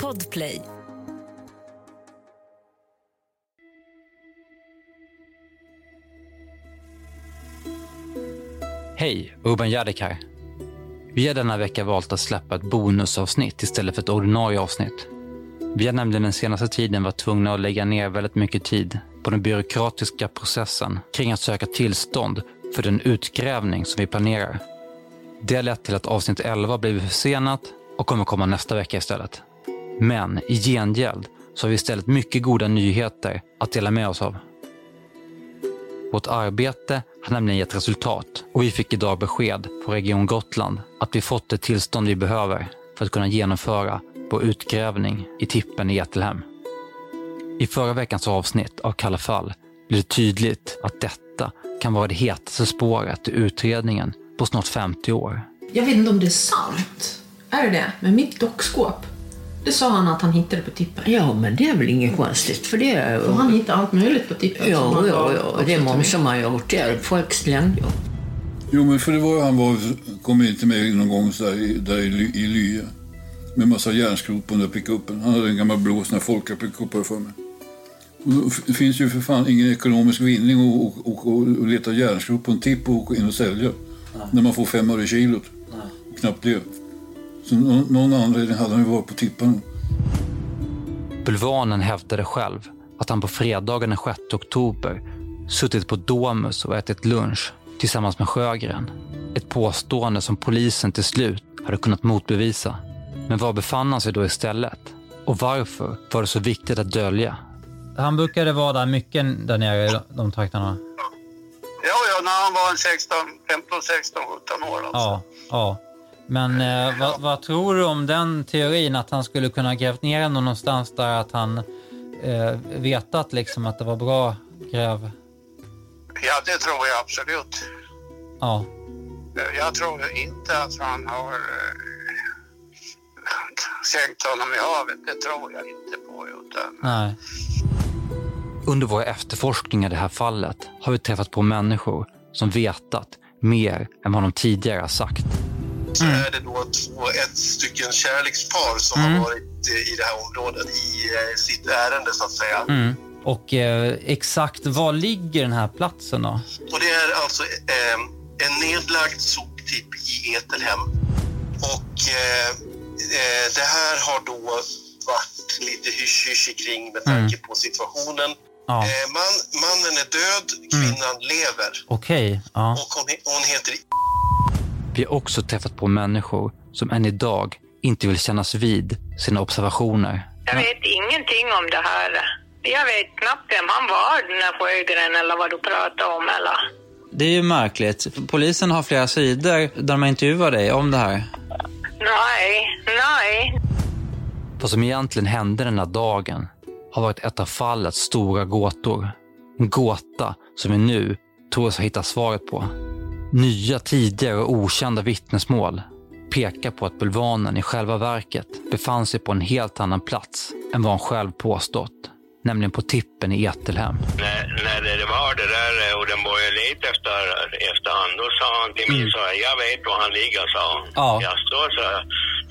Podplay. Hej, Urban Jadek här. Vi har denna vecka valt att släppa ett bonusavsnitt istället för ett ordinarie avsnitt. Vi har nämligen den senaste tiden varit tvungna att lägga ner väldigt mycket tid på den byråkratiska processen kring att söka tillstånd för den utgrävning som vi planerar. Det har lett till att avsnitt 11 blivit försenat och kommer komma nästa vecka istället. Men i gengäld så har vi istället mycket goda nyheter att dela med oss av. Vårt arbete har nämligen gett resultat och vi fick idag besked på Region Gotland att vi fått det tillstånd vi behöver för att kunna genomföra vår utgrävning i tippen i Ätelhem. I förra veckans avsnitt av Kalla fall blev det tydligt att detta kan vara det hetaste spåret i utredningen på snart 50 år. Jag vet inte om det är sant. Är det det? Men mitt dockskåp, det sa han att han hittade på tippen. Ja, men det är väl inget konstigt för det är... Och han hittade allt möjligt på tippen. Ja, ja, ja. också Det är många som har gjort det. Folk slängde ju. Jo, men för det var han var, kom in till mig någon gång så där, i- där i, i Lye. Med massa järnskrot på den där pickupen. Han hade en gammal blå sån här Folka-pickup för mig. Och det finns ju för fan ingen ekonomisk vinning att och, och, och leta järnskrot på en tipp och åka in och sälja. När man får fem öre kilot. Knappt det. Så någon, någon anledning hade han ju varit på tipparna. Bulvanen hävdade själv att han på fredagen den 6 oktober suttit på Domus och ätit lunch tillsammans med Sjögren. Ett påstående som polisen till slut hade kunnat motbevisa. Men var befann han sig då istället? Och varför var det så viktigt att dölja? Han brukade vara där mycket där nere i de trakterna. Ja, ja, när han var en 16, 15, 16, 17 år. Alltså. Ja, ja. Men eh, vad, vad tror du om den teorin att han skulle kunna grävt ner honom någonstans där att han eh, vetat liksom att det var bra gräv? Ja, det tror jag absolut. Ja. Jag tror inte att han har eh, sänkt honom i havet. Det tror jag inte på. Utan, Nej. Under våra efterforskningar i det här fallet har vi träffat på människor som vetat mer än vad de tidigare har sagt. Så är det då två, ett stycken kärlekspar som har varit eh, i det här området i eh, sitt ärende så att säga. Mm. Och eh, exakt var ligger den här platsen då? Och det är alltså eh, en nedlagd soptipp i Etelhem. Och eh, eh, det här har då varit lite hysch-hysch kring med tanke på situationen. Ja, man, mannen är död, kvinnan lever. okej. Ja. Och hon, hon heter Vi har också träffat på människor som än idag inte vill kännas vid sina observationer. Jag vet ingenting om det här. Jag vet knappt vem han var, den här Sjögren, eller vad du pratade om. Eller. Det är ju märkligt. Polisen har flera sidor där man intervjuar dig om det här. Nej, nej. Vad som egentligen hände den här dagen har varit ett av fallets stora gåtor. En gåta som vi nu tror oss ha hittat svaret på. Nya, tidigare och okända vittnesmål pekar på att bulvanen i själva verket befann sig på en helt annan plats än vad han själv påstått. Nämligen på tippen i Etelhem. när, när det var det där eh, och den började leta efter, efter han, då sa han till mig så här, jag vet var han ligger, sa han. Ja. Jag står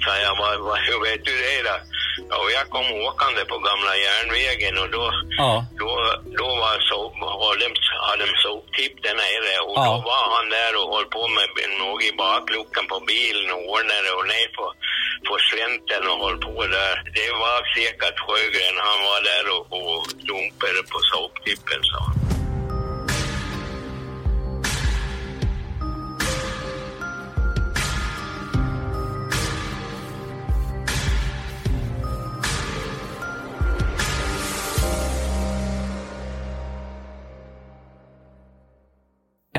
sa jag, vad, vad, hur vet du det då? Ja, och jag kom åkande på gamla järnvägen och då, Ja. då, då var de, hade de soptipp där nere och Ja. då var han där och höll på med något i bakluckan på bilen och ordnade och ner på, på slänten och höll på där. Det var säkert Sjögren, han var där och, och dumpade på soptippen, sa han.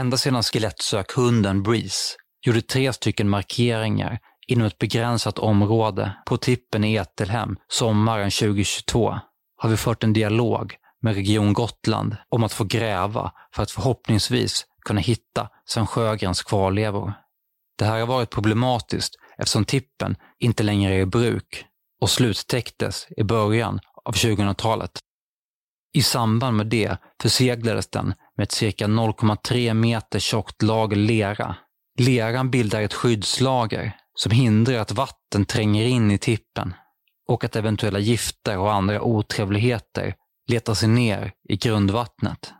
Ända sedan skelettsökhunden Breeze gjorde tre stycken markeringar inom ett begränsat område på tippen i Etelhem sommaren 2022 har vi fört en dialog med Region Gotland om att få gräva för att förhoppningsvis kunna hitta Sven Sjögrens kvarlevor. Det här har varit problematiskt eftersom tippen inte längre är i bruk och sluttäcktes i början av 2000-talet. I samband med det förseglades den med ett cirka 0,3 meter tjockt lager lera. Leran bildar ett skyddslager som hindrar att vatten tränger in i tippen och att eventuella gifter och andra otrevligheter letar sig ner i grundvattnet.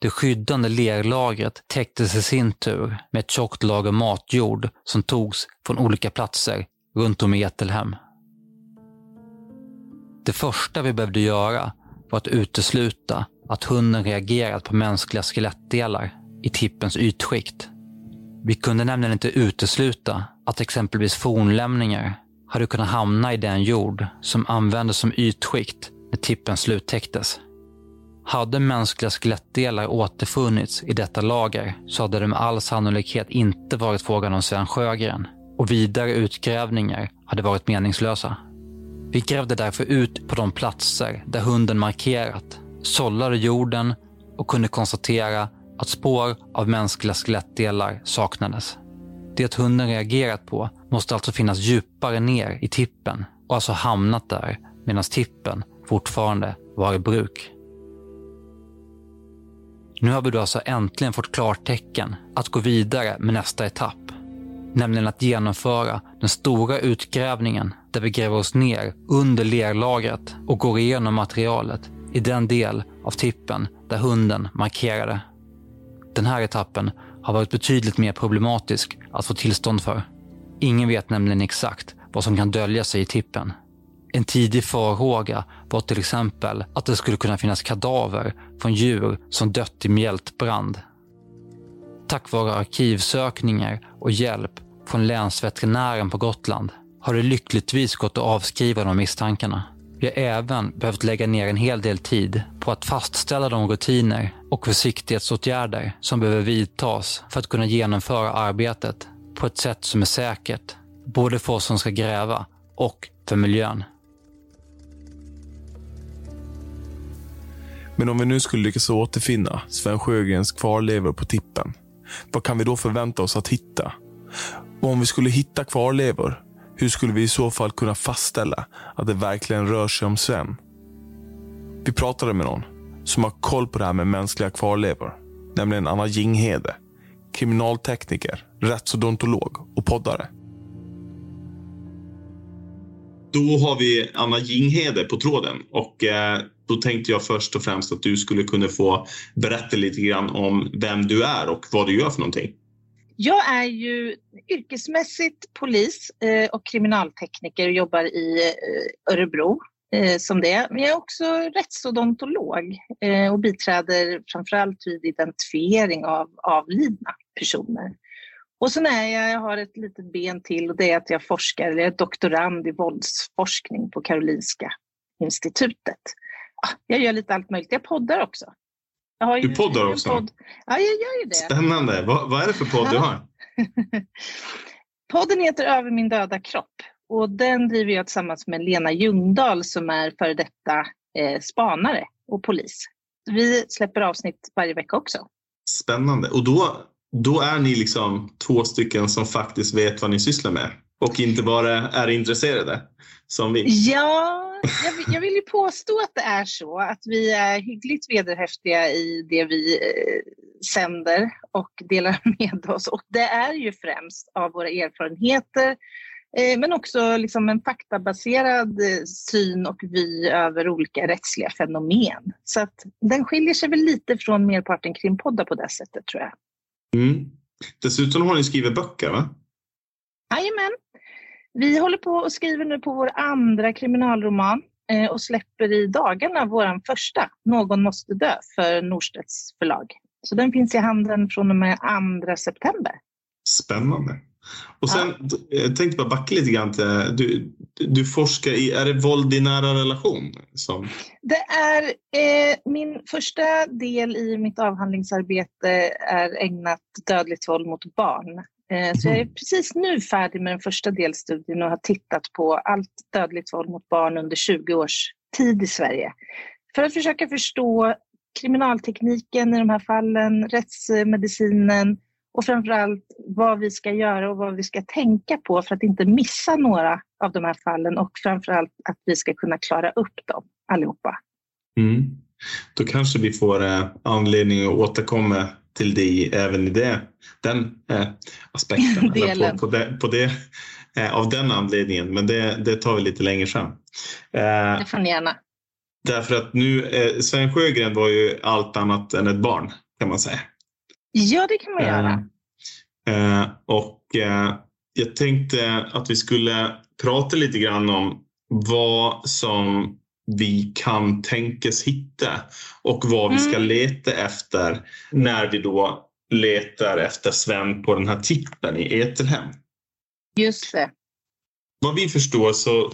Det skyddande lerlagret täcktes i sin tur med ett tjockt lager matjord som togs från olika platser runt om i Etelhem. Det första vi behövde göra var att utesluta att hunden reagerat på mänskliga skelettdelar i tippens ytskikt. Vi kunde nämligen inte utesluta att exempelvis fornlämningar hade kunnat hamna i den jord som användes som ytskikt när tippen sluttäcktes. Hade mänskliga skelettdelar återfunnits i detta lager så hade det med all sannolikhet inte varit frågan om Sven Sjögren och vidare utgrävningar hade varit meningslösa. Vi grävde därför ut på de platser där hunden markerat, sållade jorden och kunde konstatera att spår av mänskliga skelettdelar saknades. Det hunden reagerat på måste alltså finnas djupare ner i tippen och alltså hamnat där medan tippen fortfarande var i bruk. Nu har vi då alltså äntligen fått klartecken att gå vidare med nästa etapp. Nämligen att genomföra den stora utgrävningen där vi gräver oss ner under lerlagret och går igenom materialet i den del av tippen där hunden markerade. Den här etappen har varit betydligt mer problematisk att få tillstånd för. Ingen vet nämligen exakt vad som kan dölja sig i tippen. En tidig farhåga var till exempel att det skulle kunna finnas kadaver från djur som dött i mjältbrand. Tack vare arkivsökningar och hjälp från länsveterinären på Gotland har det lyckligtvis gått att avskriva de misstankarna. Vi har även behövt lägga ner en hel del tid på att fastställa de rutiner och försiktighetsåtgärder som behöver vidtas för att kunna genomföra arbetet på ett sätt som är säkert, både för oss som ska gräva och för miljön. Men om vi nu skulle lyckas återfinna Sven Sjögrens kvarlevor på tippen, vad kan vi då förvänta oss att hitta? Och om vi skulle hitta kvarlevor, hur skulle vi i så fall kunna fastställa att det verkligen rör sig om Sven? Vi pratade med någon som har koll på det här med mänskliga kvarlevor, nämligen Anna Jinghede, kriminaltekniker, rättsodontolog och poddare. Då har vi Anna Jinghede på tråden och eh, då tänkte jag först och främst att du skulle kunna få berätta lite grann om vem du är och vad du gör för någonting. Jag är ju yrkesmässigt polis eh, och kriminaltekniker och jobbar i eh, Örebro eh, som det. Men jag är också rättsodontolog och biträder framförallt vid identifiering av avlidna personer. Och sen är jag, jag har ett litet ben till och det är att jag forskar, eller är doktorand i våldsforskning på Karolinska institutet. Ah, jag gör lite allt möjligt. Jag poddar också. Jag du poddar också? Podd. Ja, jag gör ju det. Spännande. Vad, vad är det för podd du har? Podden heter Över min döda kropp och den driver jag tillsammans med Lena Ljungdahl som är före detta eh, spanare och polis. Vi släpper avsnitt varje vecka också. Spännande. Och då, då är ni liksom två stycken som faktiskt vet vad ni sysslar med och inte bara är intresserade som vi. Ja, jag, jag, vill ju påstå att det är så, att vi är hyggligt vederhäftiga i det vi eh, sänder och delar med oss. Och det är ju främst av våra erfarenheter eh, men också liksom en faktabaserad eh, syn och vy över olika rättsliga fenomen. Så att den skiljer sig väl lite från merparten krimpoddar på det sättet tror jag. Mm. Dessutom har ni skrivit böcker va? Jajamän. Vi håller på och skriver nu på vår andra kriminalroman eh, och släpper i dagarna vår första, Någon måste dö, för Norstedts förlag. Så den finns i handeln från och med 2 september. Spännande. Och sen, ja. jag tänkte bara backa lite grann till, du, du forskar i, är det våld i nära relation? Som... Det är, eh, min första del i mitt avhandlingsarbete är ägnat dödligt våld mot barn. Eh, så jag är precis nu färdig med den första delstudien och har tittat på allt dödligt våld mot barn under 20 års tid i Sverige. För att försöka förstå kriminaltekniken i de här fallen, rättsmedicinen och framförallt vad vi ska göra och vad vi ska tänka på för att inte missa några av de här fallen och framförallt att vi ska kunna klara upp dem allihopa. Mm. Då kanske vi får eh, anledning att återkomma till dig även i det, den eh, aspekten. på, på, det, på det eh, av den anledningen, men det, det tar vi lite längre fram. Eh, Det får ni gärna. därför att nu, eh, Sven Sjögren var ju allt annat än ett barn kan man säga. Ja, det kan man göra. Eh, och eh, jag tänkte att vi skulle prata lite grann om vad som vi kan tänkas hitta och vad vi ska leta efter när vi då letar efter Sven på den här tippen i Etelhem. Just det. Vad vi förstår så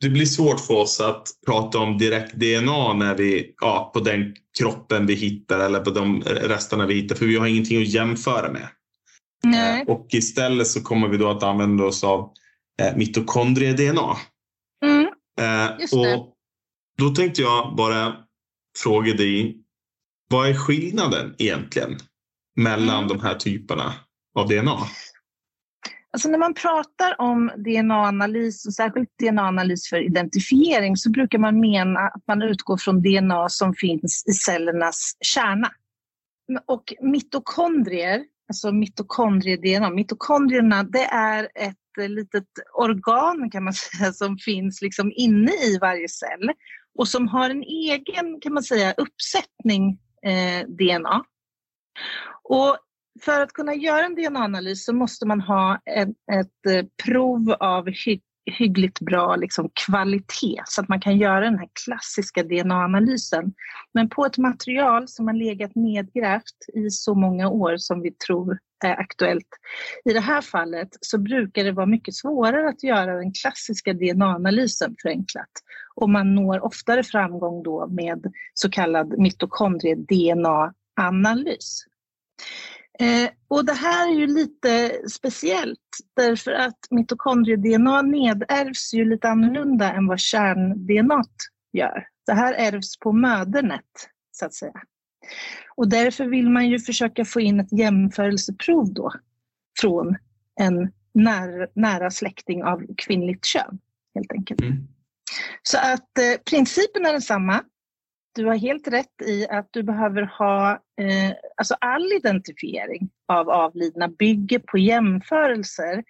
det blir svårt för oss att prata om direkt DNA när vi, ja, på den kroppen vi hittar eller på de resterna vi hittar för vi har ingenting att jämföra med. Nej. Och istället så kommer vi då att använda oss av eh, mitokondrie-DNA. Mm. Eh, Just det. och då tänkte jag bara fråga dig, vad är skillnaden egentligen mellan Mm. de här typerna av DNA? Alltså när man pratar om DNA-analys, och särskilt DNA-analys för identifiering, så brukar man mena att man utgår från DNA som finns i cellernas kärna. Och mitokondrier, alltså mitokondrie-DNA, mitokondrierna det är ett litet organ kan man säga som finns liksom inne i varje cell och som har en egen kan man säga uppsättning eh, DNA. Och för att kunna göra en DNA-analys så måste man ha ett, ett prov av hy, hyggligt bra liksom, kvalitet så att man kan göra den här klassiska DNA-analysen. Men på ett material som har legat nedgrävt i så många år som vi tror aktuellt. I det här fallet så brukar det vara mycket svårare att göra den klassiska DNA-analysen förenklat. Och man når oftare framgång då med så kallad mitokondrie-DNA-analys. Eh, och det här är ju lite speciellt därför att mitokondrie-DNA nedärvs ju lite annorlunda än vad kärn-DNA gör. Det här ärvs på mödernet så att säga. Och därför vill man ju försöka få in ett jämförelseprov då från en nära, nära släkting av kvinnligt kön helt enkelt. Så att eh, principen är densamma. Du har helt rätt i att du behöver ha, eh, alltså all identifiering av avlidna bygger på jämförelser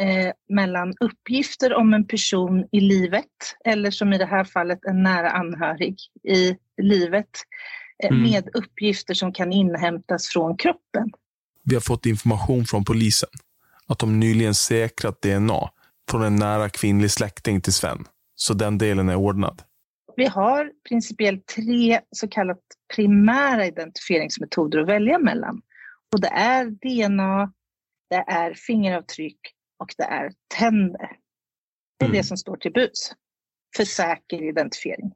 eh, mellan uppgifter om en person i livet eller som i det här fallet en nära anhörig i livet Mm. med uppgifter som kan inhämtas från kroppen. Vi har fått information från polisen att de nyligen säkrat DNA från en nära kvinnlig släkting till Sven. Så den delen är ordnad. Vi har principiellt tre så kallat primära identifieringsmetoder att välja mellan. Och det är DNA, det är fingeravtryck och det är tänder. Det är det som står till buds för säker identifiering.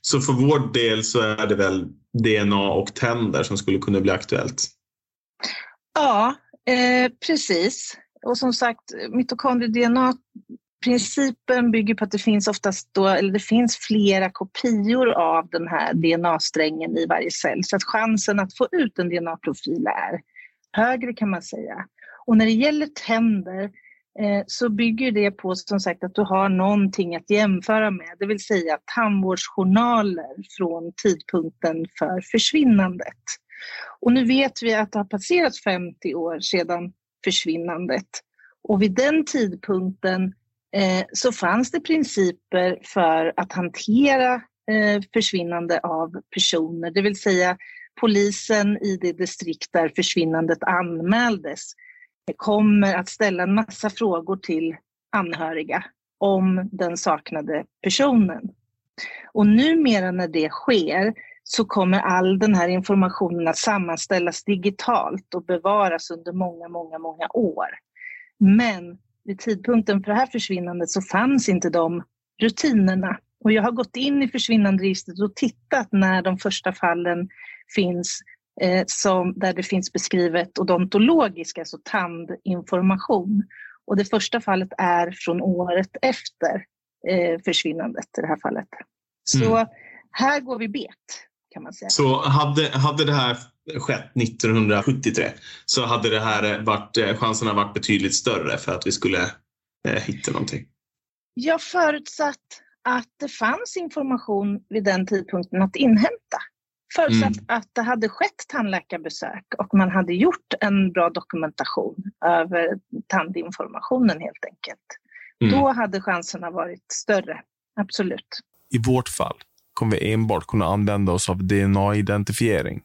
Så för vår del så är det väl DNA och tänder som skulle kunna bli aktuellt. Ja, eh, precis. Och som sagt, mitokondrie-DNA Principen bygger på att det finns oftast då, eller det finns flera kopior av den här DNA-strängen i varje cell. Så att chansen att få ut en DNA-profil är högre kan man säga. Och när det gäller tänder eh, Eh, så bygger det på som sagt att du har någonting att jämföra med. Det vill säga tandvårdsjournaler från tidpunkten för försvinnandet. Och nu vet vi att det har passerat 50 år sedan försvinnandet. Och vid den tidpunkten eh, så fanns det principer för att hantera eh, försvinnande av personer. Det vill säga polisen i det distrikt där försvinnandet anmäldes kommer att ställa en massa frågor till anhöriga om den saknade personen. Och numera när det sker så kommer all den här informationen att sammanställas digitalt och bevaras under många, många, många år. Men vid tidpunkten för det här försvinnandet så fanns inte de rutinerna. Och jag har gått in i försvinnanderegistret och tittat när de första fallen finns eh, som, där det finns beskrivet odontologisk, alltså tandinformation. Och det första fallet är från året efter eh, försvinnandet i det här fallet. Så Mm. här går vi bet kan man säga. Så hade, hade det här skett 1973 så hade det här varit, eh, chanserna varit betydligt större för att vi skulle eh, hitta någonting. Jag förutsatt att det fanns information vid den tidpunkten att inhämta. Förutsatt Mm. att det hade skett tandläkarbesök och man hade gjort en bra dokumentation över tandinformationen helt enkelt. Mm. Då hade chanserna varit större, absolut. I vårt fall kommer vi enbart kunna använda oss av DNA-identifiering.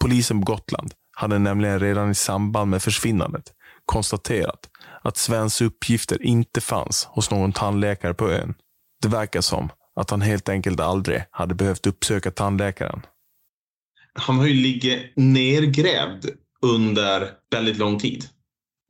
Polisen på Gotland hade nämligen redan i samband med försvinnandet konstaterat att Svens uppgifter inte fanns hos någon tandläkare på ön. Det verkar som att han helt enkelt aldrig hade behövt uppsöka tandläkaren. Han har ju ligger nergrävd under väldigt lång tid.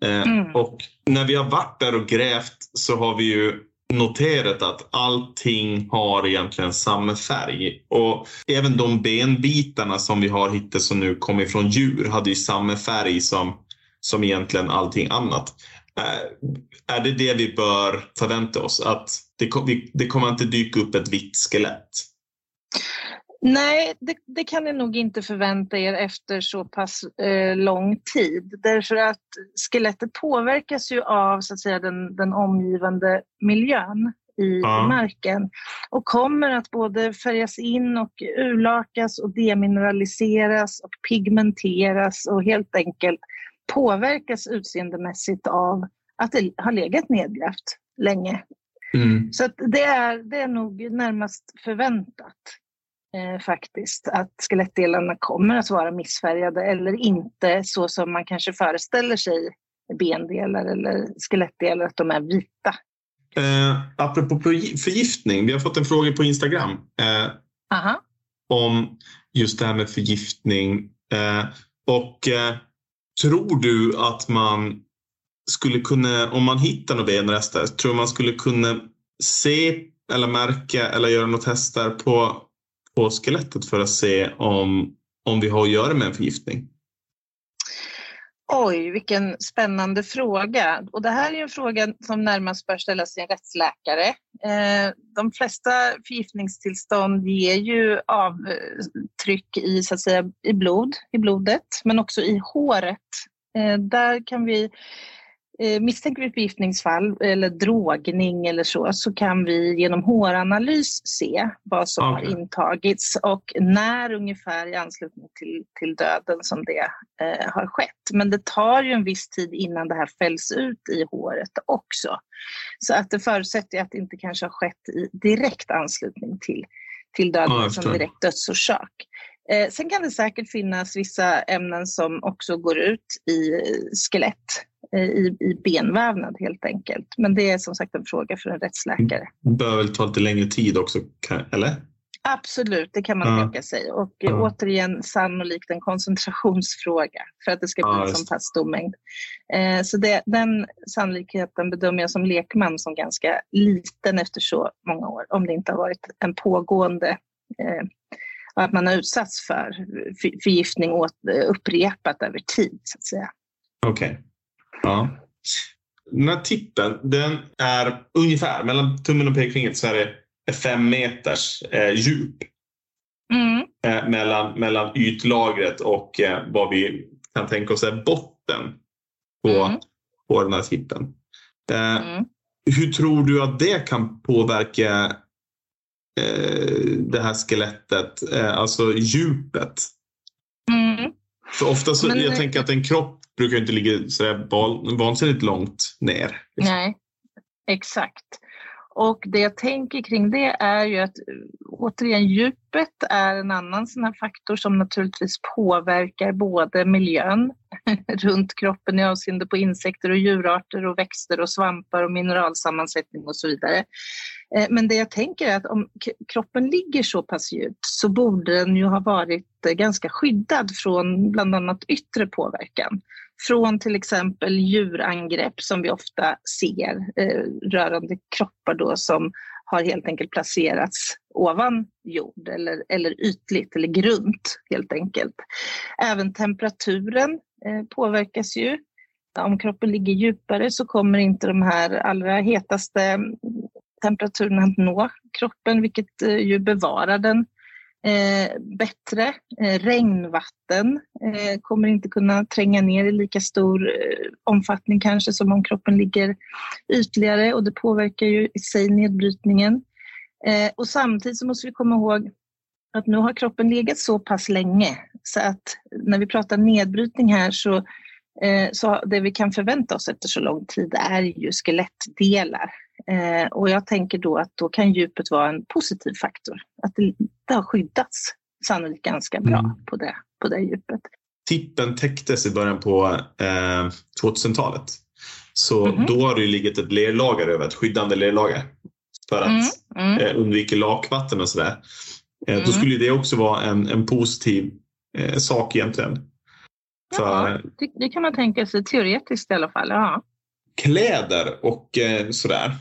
Eh, Mm. Och när vi har varit där och grävt så har vi ju noterat att allting har egentligen samma färg. Och även de benbitarna som vi har hittat som nu kommer från djur hade ju samma färg som, som egentligen allting annat. Eh, är det det vi bör förvänta oss? Att det, det kommer inte dyka upp ett vitt skelett? Nej, det, det kan ni nog inte förvänta er efter så pass eh, lång tid. Därför att skelettet påverkas ju av så att säga, den, den omgivande miljön i Ja. marken och kommer att både färgas in och urlakas och demineraliseras och pigmenteras och helt enkelt påverkas utseendemässigt av att det har legat nedgrävt länge. Mm. Så det, är, det är nog närmast förväntat eh, faktiskt att skelettdelarna kommer att vara missfärgade eller inte så som man kanske föreställer sig bendelar eller skelettdelar att de är vita. Eh, apropå förgi- förgiftning, vi har fått en fråga på Instagram eh, Aha. om just det här med förgiftning. Eh, och eh, tror du att man skulle kunna, om man hittar några benrester, tror man skulle kunna se eller märka eller göra några tester på, på skelettet för att se om, om vi har att göra med en förgiftning? Oj, vilken spännande fråga. Och det här är en fråga som närmast bör ställas till en rättsläkare. Eh, de flesta förgiftningstillstånd ger ju avtryck i, så att säga, i blod, i blodet, men också i håret. Eh, där kan vi eh, Misstänker vi förgiftningsfall eller drogning eller så, så kan vi genom håranalys se vad som Okej. har intagits och när ungefär i anslutning till, till döden som det eh, har skett. Men det tar ju en viss tid innan det här fälls ut i håret också. Så att det förutsätter att det inte kanske har skett i direkt anslutning till, till döden jag som direkt dödsorsak. Eh, sen kan det säkert finnas vissa ämnen som också går ut i skelett, i, i benvävnad helt enkelt. Men det är som sagt en fråga för en rättsläkare. Det bör väl ta lite längre tid också, eller? Absolut, det kan man Ja. tänka sig. Och eh, Ja. återigen sannolikt en koncentrationsfråga för att det ska bli Ja, en sån pass stor mängd. Eh, så det, den sannolikheten bedömer jag som lekman som ganska liten efter så många år. Om det inte har varit en pågående eh, att man har utsatts för för- förgiftning åt, eh, upprepat över tid så att säga. Okej. Ja. Den här tippen, den är ungefär mellan tummen och pekfingret så är det fem meters eh, djup Mm. eh, mellan, mellan ytlagret och eh, vad vi kan tänka oss är botten på, på den här tippen. Eh, Hur tror du att det kan påverka eh, det här skelettet, eh, alltså djupet? Mm. För ofta så, Men, jag tänker att en kropp brukar inte ligga sådär vansinnigt långt ner. Nej, exakt. Och det jag tänker kring det är ju att eh, återigen djupet är en annan sån här faktor som naturligtvis påverkar både miljön runt kroppen i avseende på insekter och djurarter och växter och svampar och mineralsammansättning och så vidare. Eh, men det jag tänker är att om kroppen ligger så pass djupt så borde den ju ha varit eh, ganska skyddad från bland annat yttre påverkan. Från till exempel djurangrepp som vi ofta ser eh, rörande kroppar då som har helt enkelt placerats ovan jord eller, eller ytligt eller grunt helt enkelt. Även temperaturen eh, påverkas ju. Om kroppen ligger djupare så kommer inte de här allra hetaste temperaturerna att nå kroppen vilket eh, ju bevarar den eh, bättre. Eh, regnvatten eh, kommer inte kunna tränga ner i lika stor eh, omfattning kanske som om kroppen ligger ytligare och det påverkar ju i sig nedbrytningen. Eh, och samtidigt så måste vi komma ihåg att nu har kroppen legat så pass länge så att när vi pratar nedbrytning här så, eh, så det vi kan förvänta oss efter så lång tid är ju skelettdelar. Eh, och jag tänker då att då kan djupet vara en positiv faktor. Att det, det har skyddats sannolikt ganska bra Mm. på, det, på det djupet. Tippen täcktes i början på eh, 2000-talet. Så Mhm. då har det legat ett lerlager över, ett skyddande lerlager. För att Mm, mm. eh, undvika lakvatten och sådär. Eh, Mm. Då skulle det också vara en, en positiv eh, sak egentligen. För Ja, det, det kan man tänka sig teoretiskt i alla fall. Ja. kläder och eh, sådär.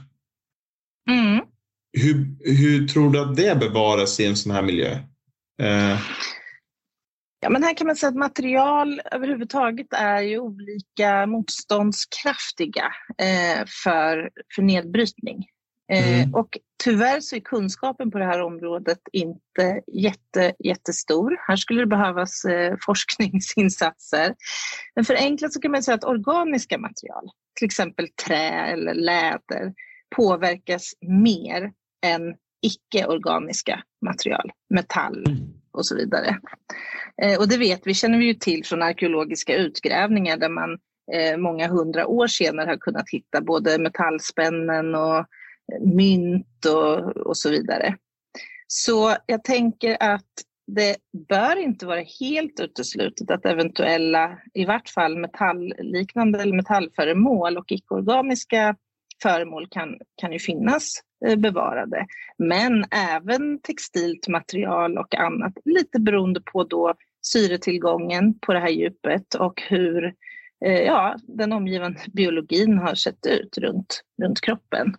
Mm. Hur, hur tror du att det bevaras i en sån här miljö? Eh, Ja, men här kan man säga att material överhuvudtaget är ju olika motståndskraftiga eh, för, för nedbrytning. Eh, Mm. Och tyvärr så är kunskapen på det här området inte jätte, jättestor. Här skulle det behövas eh, forskningsinsatser. Men förenklat så kan man säga att organiska material, till exempel trä eller läder, påverkas mer än icke-organiska material, metall och så vidare. Eh, och det vet vi, känner vi ju till från arkeologiska utgrävningar där man eh, många hundra år senare har kunnat hitta både metallspännen och eh, mynt och, och så vidare. Så jag tänker att det bör inte vara helt uteslutet att eventuella, i vart fall metallliknande eller metallföremål och icke-organiska föremål kan, kan ju finnas eh, bevarade. Men även textilt material och annat, lite beroende på då syretillgången på det här djupet och hur eh, ja, den omgivande biologin har sett ut runt, runt kroppen.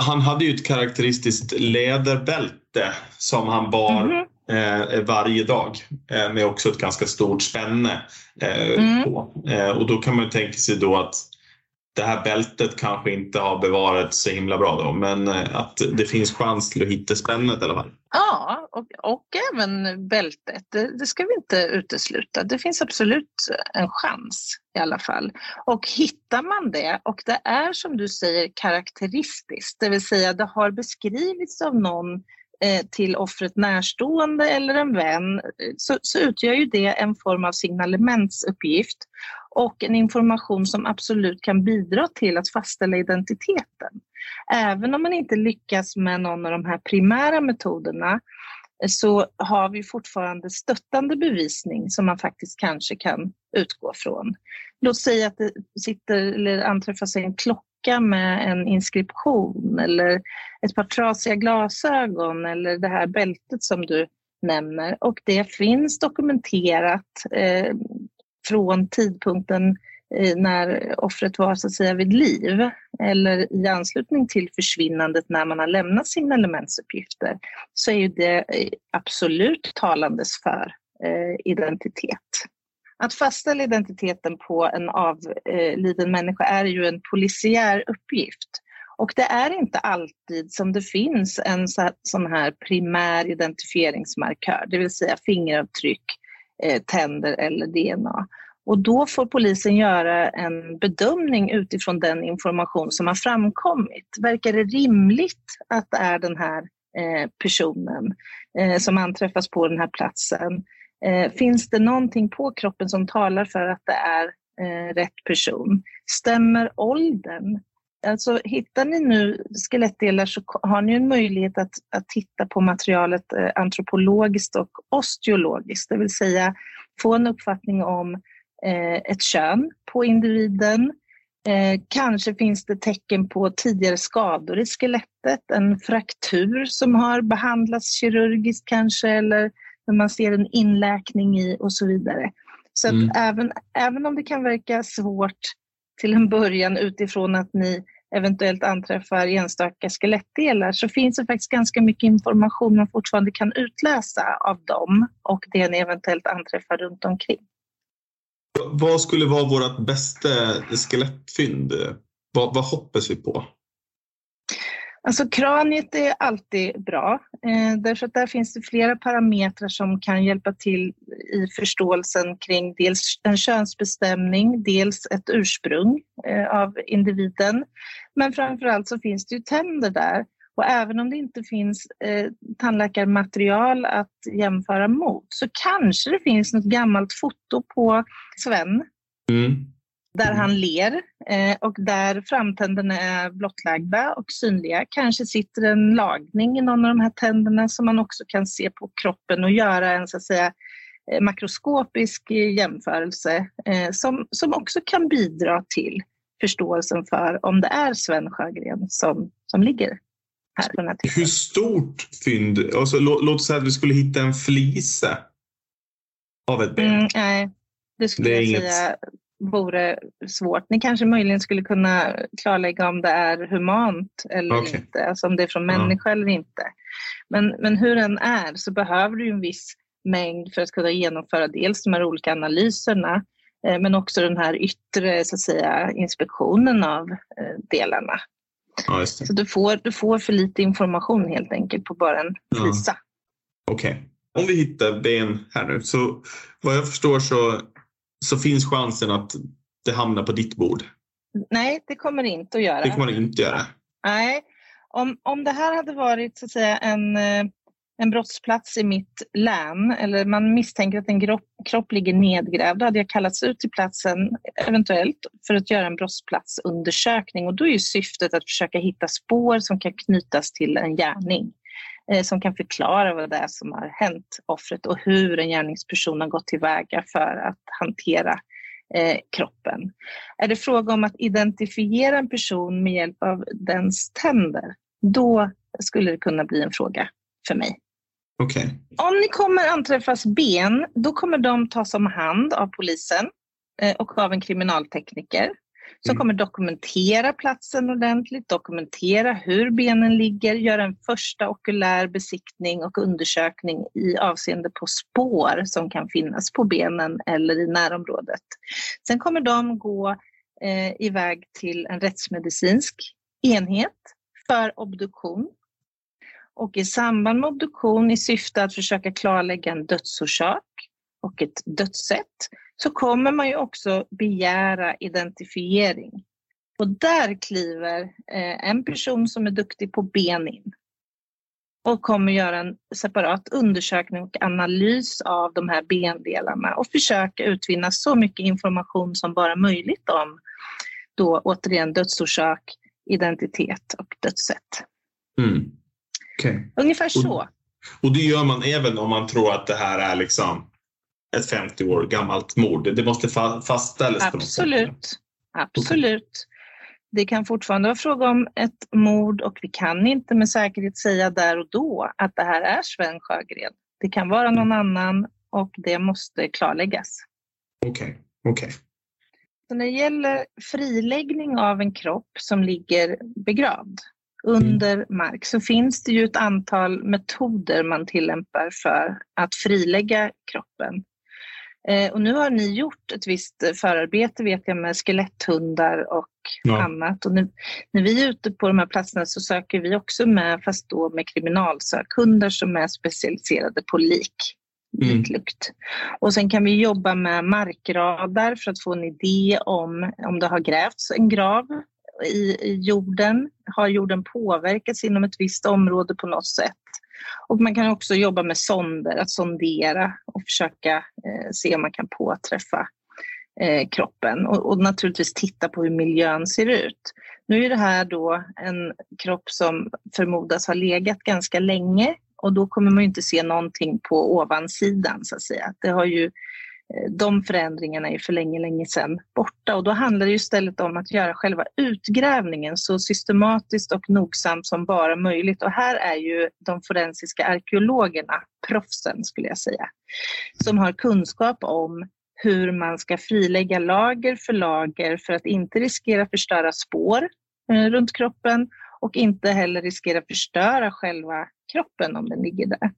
han hade ju ett karaktäristiskt läderbälte som han bar Mhm. eh, varje dag. Eh, med också ett ganska stort spänne eh, Mm. på. Eh, och då kan man ju tänka sig då att det här bältet kanske inte har bevarats så himla bra då, men eh, att det finns chans till att hitta spännet i alla fall. Ja, och, och även bältet. Det, det ska vi inte utesluta. Det finns absolut en chans i alla fall. Och hittar man det och det är som du säger karaktäristiskt, det vill säga det har beskrivits av någon Eh, till offret närstående eller en vän, eh, så, så utgör ju det en form av signalementsuppgift och en information som absolut kan bidra till att fastställa identiteten. Även om man inte lyckas med någon av de här primära metoderna eh, så har vi fortfarande stöttande bevisning som man faktiskt kanske kan utgå från. Låt säga att det sitter eller anträffas en klocka med en inskription eller ett par trasiga glasögon eller det här bältet som du nämner och det finns dokumenterat eh, från tidpunkten eh, när offret var så att säga vid liv eller i anslutning till försvinnandet när man har lämnat sina elementsuppgifter så är ju det eh, absolut talandes för eh, identitet. Att fastställa identiteten på en avliden människa är ju en polisiär uppgift. Och det är inte alltid som det finns en sån här primär identifieringsmarkör, det vill säga fingeravtryck, eh, tänder eller DNA. Och då får polisen göra en bedömning utifrån den information som har framkommit. Verkar det rimligt att det är den här eh, personen eh, som anträffas på den här platsen? Eh, finns det någonting på kroppen som talar för att det är eh, rätt person? Stämmer åldern? Alltså, hittar ni nu skelettdelar så har ni en möjlighet att, att titta på materialet eh, antropologiskt och osteologiskt, det vill säga få en uppfattning om eh, ett kön på individen. Eh, kanske finns det tecken på tidigare skador i skelettet, en fraktur som har behandlats kirurgiskt kanske eller när man ser en inläkning i och så vidare. Så Mm. även, även om det kan verka svårt till en början utifrån att ni eventuellt anträffar enstaka skelettdelar så finns det faktiskt ganska mycket information man fortfarande kan utläsa av dem och det ni eventuellt anträffar runt omkring. Vad skulle vara vårt bästa skelettfynd? Vad, vad hoppas vi på? Alltså kraniet är alltid bra, eh, därför att där finns det flera parametrar som kan hjälpa till i förståelsen kring dels en könsbestämning, dels ett ursprung eh, av individen. Men framförallt så finns det ju tänder där Och även om det inte finns eh, tandläkarmaterial att jämföra mot så kanske det finns något gammalt foto på Sven Mm där han ler eh, och där framtänderna är blottlagda och synliga. Kanske sitter en lagning i någon av de här tänderna som man också kan se på kroppen och göra en så att säga eh, makroskopisk jämförelse eh, som, som också kan bidra till förståelsen för om det är Sven Sjögren som, som ligger här på den här Hur stort fynd? Alltså, lå, låt säga att vi skulle hitta en flise av ett ben. Mm, nej, det skulle Det är jag inget- säga vore svårt. Ni kanske möjligen skulle kunna klarlägga om det är humant eller Okej. inte, alltså om det är från Ja. människa eller inte. Men, men hur den är så behöver du en viss mängd för att kunna genomföra dels de här olika analyserna eh, men också den här yttre så att säga, inspektionen av eh, delarna. Ja. Så du får, du får för lite information helt enkelt på bara en Ja. flisa. Okej. Om vi hittar ben här nu så vad jag förstår så, så finns chansen att det hamnar på ditt bord. Nej, det kommer det inte att göra. Det kommer det inte göra. Nej, om, om det här hade varit så att säga en, eh, en brottsplats i mitt län eller man misstänker att en kropp, kropp ligger nedgrävd, då hade jag kallats ut till platsen eventuellt för att göra en brottsplatsundersökning och då är syftet att försöka hitta spår som kan knytas till en gärning som kan förklara vad det är som har hänt offret och hur en gärningsperson har gått tillväga för att hantera eh, kroppen. Är det fråga om att identifiera en person med hjälp av dens tänder, då skulle det kunna bli en fråga för mig. Okej. Om ni kommer anträffas ben, då kommer de tas om hand av polisen eh, och av en kriminaltekniker som kommer dokumentera platsen ordentligt, dokumentera hur benen ligger, göra en första okulär besiktning och undersökning i avseende på spår som kan finnas på benen eller i närområdet. Sen kommer de gå eh, iväg till en rättsmedicinsk enhet för obduktion. Och i samband med obduktion i syfte att försöka klarlägga en dödsorsak och ett dödssätt så kommer man ju också begära identifiering. Och där kliver eh, en person som är duktig på ben in och kommer göra en separat undersökning och analys av de här bendelarna och försöka utvinna så mycket information som bara möjligt om då återigen dödsorsak, identitet och dödssätt. Mm. Okej. Ungefär så. Och det gör man även om man tror att det här är liksom ett 50 år gammalt mord. Det måste fa- fastställas på något sätt. Absolut. Absolut. Det kan fortfarande vara fråga om ett mord och vi kan inte med säkerhet säga där och då att det här är Sven Sjögren. Det kan vara någon annan och det måste klarläggas. Okej. Okej. Så när det gäller friläggning av en kropp som ligger begravd under mark så finns det ju ett antal metoder man tillämpar för att frilägga kroppen. Eh, och nu har ni gjort ett visst förarbete vet jag med skeletthundar och Ja. annat. Och nu, när vi är ute på de här platserna så söker vi också med, fast då med kriminalsökhundar som är specialiserade på lik liklukt. Och sen kan vi jobba med markradar för att få en idé om om det har grävts en grav i, i jorden. Har jorden påverkats inom ett visst område på något sätt? Och man kan också jobba med sonder, att sondera och försöka eh, se om man kan påträffa eh, kroppen och, och naturligtvis titta på hur miljön ser ut. Nu är det här då en kropp som förmodas ha legat ganska länge och då kommer man ju inte se någonting på ovansidan så att säga. Det har ju, Eh, de förändringarna är för länge, länge sedan borta och då handlar det istället om att göra själva utgrävningen så systematiskt och nogsamt som bara möjligt. Och här är ju de forensiska arkeologerna proffsen skulle jag säga, som har kunskap om hur man ska frilägga lager för lager för att inte riskera förstöra spår eh, runt kroppen och inte heller riskera förstöra själva kroppen om den ligger där.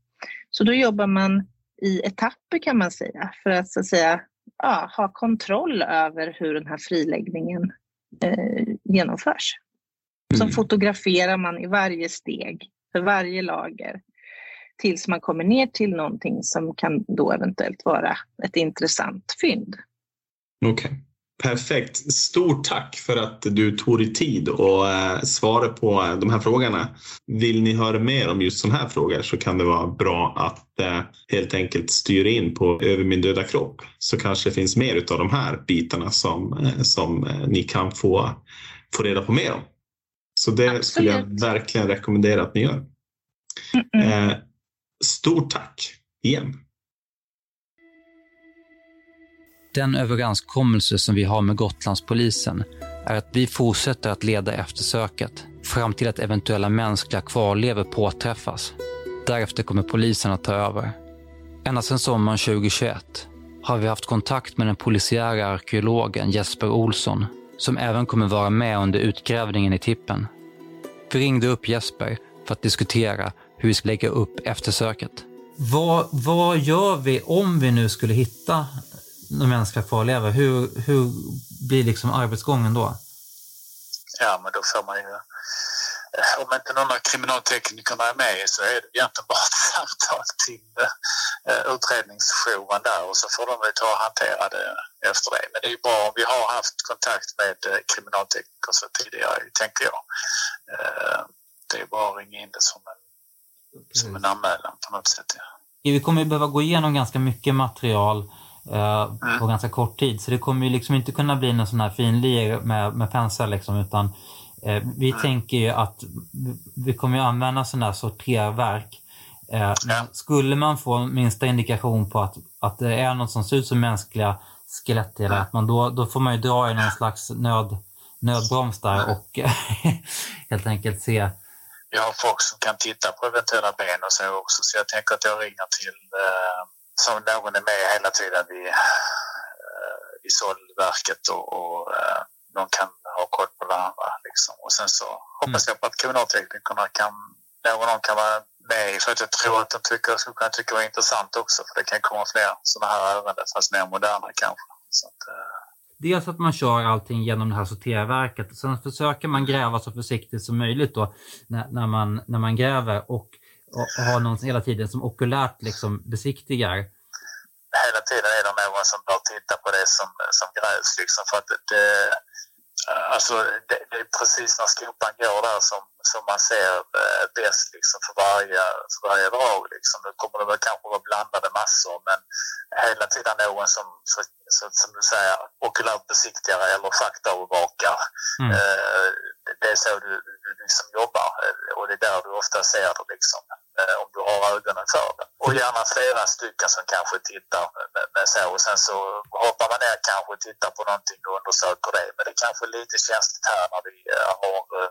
Så då jobbar man i etapper kan man säga för att, så att säga, ja, ha kontroll över hur den här friläggningen eh, genomförs. Så fotograferar man i varje steg för varje lager tills man kommer ner till någonting som kan då eventuellt vara ett intressant fynd. Okej. Perfekt. Stort tack för att du tog dig tid och eh, svara på de här frågorna. Vill ni höra mer om just sådana här frågor så kan det vara bra att eh, helt enkelt styra in på Över min döda kropp. Så kanske det finns mer av de här bitarna som, eh, som eh, ni kan få, få reda på mer om. Så det Absolut. skulle jag verkligen rekommendera att ni gör. Eh, stort tack igen. Den överenskommelse som vi har med Gotlandspolisen är att vi fortsätter att leda eftersöket fram till att eventuella mänskliga kvarlevor påträffas. Därefter kommer polisen att ta över. Ända sedan sommaren 2021 har vi haft kontakt med den polisiära arkeologen Jesper Olsson som även kommer vara med under utgrävningen i tippen. Vi ringde upp Jesper för att diskutera hur vi ska lägga upp eftersöket. Vad, vad gör vi om vi nu skulle hitta de mänskliga kvarlevor? Hur, hur blir liksom arbetsgången då? Ja, men då får man ju... eh, Om inte någon av kriminalteknikerna är med så är det egentligen bara ett samtal till eh, utredningsjouren där och så får de ta och hantera det efter det. Men det är ju bra om vi har haft kontakt med eh, kriminaltekniker så tidigare, tänker jag. Det är bara att ringa in det som en, som en anmälan på något sätt. Ja. Vi kommer behöva gå igenom ganska mycket material eh, på ganska kort tid. Så det kommer ju liksom inte kunna bli någon sån här finlir med, med pensel liksom, utan eh, vi tänker ju att vi kommer ju använda sådana här sorterverk. Eh, Skulle man få minsta indikation på att, att det är något som ser ut som mänskliga skelettdelar, att man då, då får man ju dra i någon slags nöd, nödbroms där och helt enkelt se. Vi har folk som kan titta på eventuella ben och så också så jag tänker att jag ringer till eh, som någon är med hela tiden vid, eh, i sållverket och, och eh, någon kan ha koll på varandra. Liksom. Och sen så hoppas jag på att kriminalteknikerna kan, någon av kan vara med för att jag tror att de tycker, skulle kunna tycka det var intressant också för det kan komma fler sådana här ärenden fast mer moderna kanske. Så att, eh, Dels att man kör allting genom det här sorterverket sen försöker man gräva så försiktigt som möjligt då när, när, man, när man gräver och, och, ha någon hela tiden som okulärt liksom besiktigar. hela tiden är det någon som bör titta på det som, som grävs. Liksom, för att det, alltså, det, det är precis när skopan går där som, som man ser eh, bäst liksom, för, varje, för varje drag. Liksom. Nu kommer det väl kanske vara blandade massor men hela tiden någon som, så, så, som du säger, okulärt besiktigare eller faktaövervakar. Mm. Eh, det är så du, du liksom jobbar eh, och det är där du ofta ser det liksom, eh, om du har ögonen för det. Och gärna flera stycken som kanske tittar med, med så och sen så hoppar man ner kanske och tittar på någonting och undersöker det. Men det är kanske lite känsligt här när vi eh, har eh,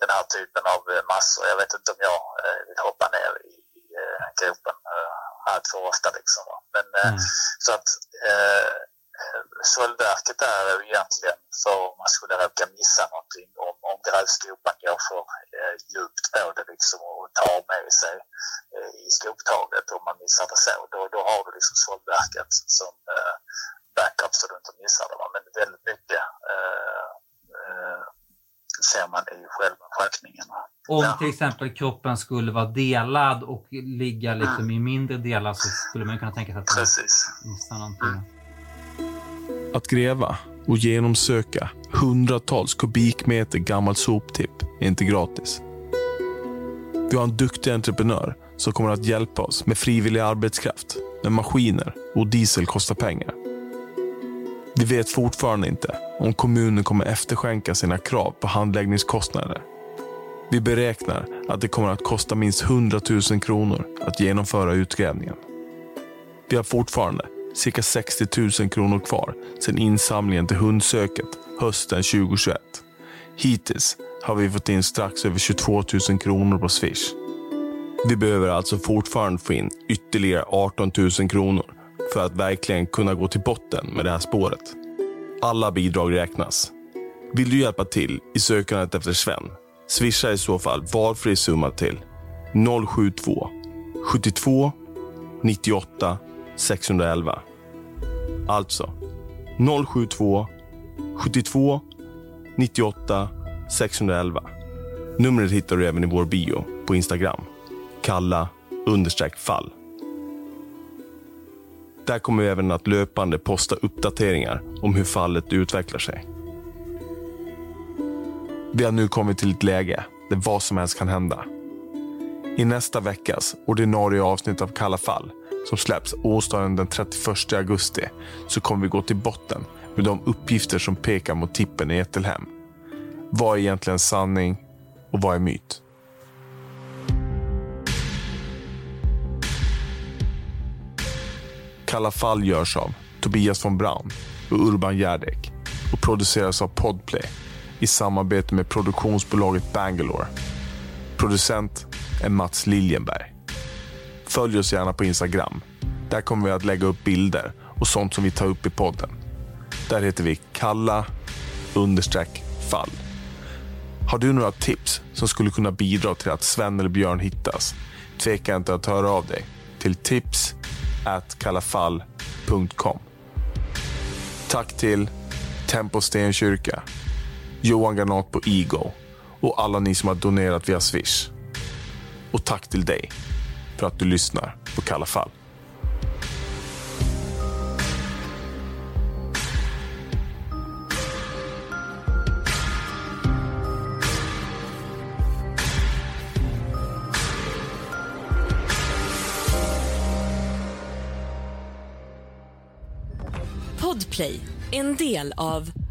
den här typen av eh, massor. Jag vet inte om jag eh, vill hoppa ner i, eh, gropen eh, allt för ofta liksom. Men eh, så att eh, Sållverket där är ju egentligen för om man skulle råka missa någonting om, om grävskopan går för eh, djupt på det liksom tar med sig eh, i skoptaget om man missar det så. Då, då har du liksom sållverket som eh, backup så du inte missar det. Men väldigt mycket eh, ser man i själva schaktningen. va. Om till exempel kroppen skulle vara delad och ligga liksom i mindre delar så skulle man kunna tänka sig att man missar någonting. Att gräva och genomsöka hundratals kubikmeter gammal soptipp är inte gratis. Vi har en duktig entreprenör som kommer att hjälpa oss med frivillig arbetskraft, med maskiner och diesel kostar pengar. Vi vet fortfarande inte om kommunen kommer efterskänka sina krav på handläggningskostnader. Vi beräknar att det kommer att kosta minst 100 000 kronor att genomföra utgrävningen. Vi har fortfarande cirka 60 000 kronor kvar sedan insamlingen till hundsöket hösten 2021. Hittills har vi fått in strax över 22 000 kronor på Swish. Vi behöver alltså fortfarande få in ytterligare 18 000 kronor för att verkligen kunna gå till botten med det här spåret. Alla bidrag räknas. Vill du hjälpa till i sökandet efter Sven? Swisha i så fall valfri summa till 072 72 98 611. Alltså 072 72 98 611. Numret hittar du även i vår bio på Instagram. Kalla understreck fall. Där kommer vi även att löpande posta uppdateringar om hur fallet utvecklar sig. Vi har nu kommit till ett läge där vad som helst kan hända. I nästa veckas ordinarie avsnitt av Kalla fall som släpps onsdagen den 31 augusti så kommer vi gå till botten med de uppgifter som pekar mot tippen i Ettelhem. Vad är egentligen sanning och vad är myt? Kalla fall görs av Tobias von Braun och Urban Järdek och produceras av Podplay i samarbete med produktionsbolaget Bangalore. Producent är Mats Liljenberg. Följ oss gärna på Instagram. Där kommer vi att lägga upp bilder och sånt som vi tar upp i podden. Där heter vi kalla understreck fall. Har du några tips som skulle kunna bidra till att Sven eller Björn hittas? Tveka inte att höra av dig till tips kallafall.com. Tack till Tempo Stenkyrka, Johan Granat på Ego och alla ni som har donerat via Swish. Och tack till dig för att du lyssnar på Kalla fall. Podplay, en del av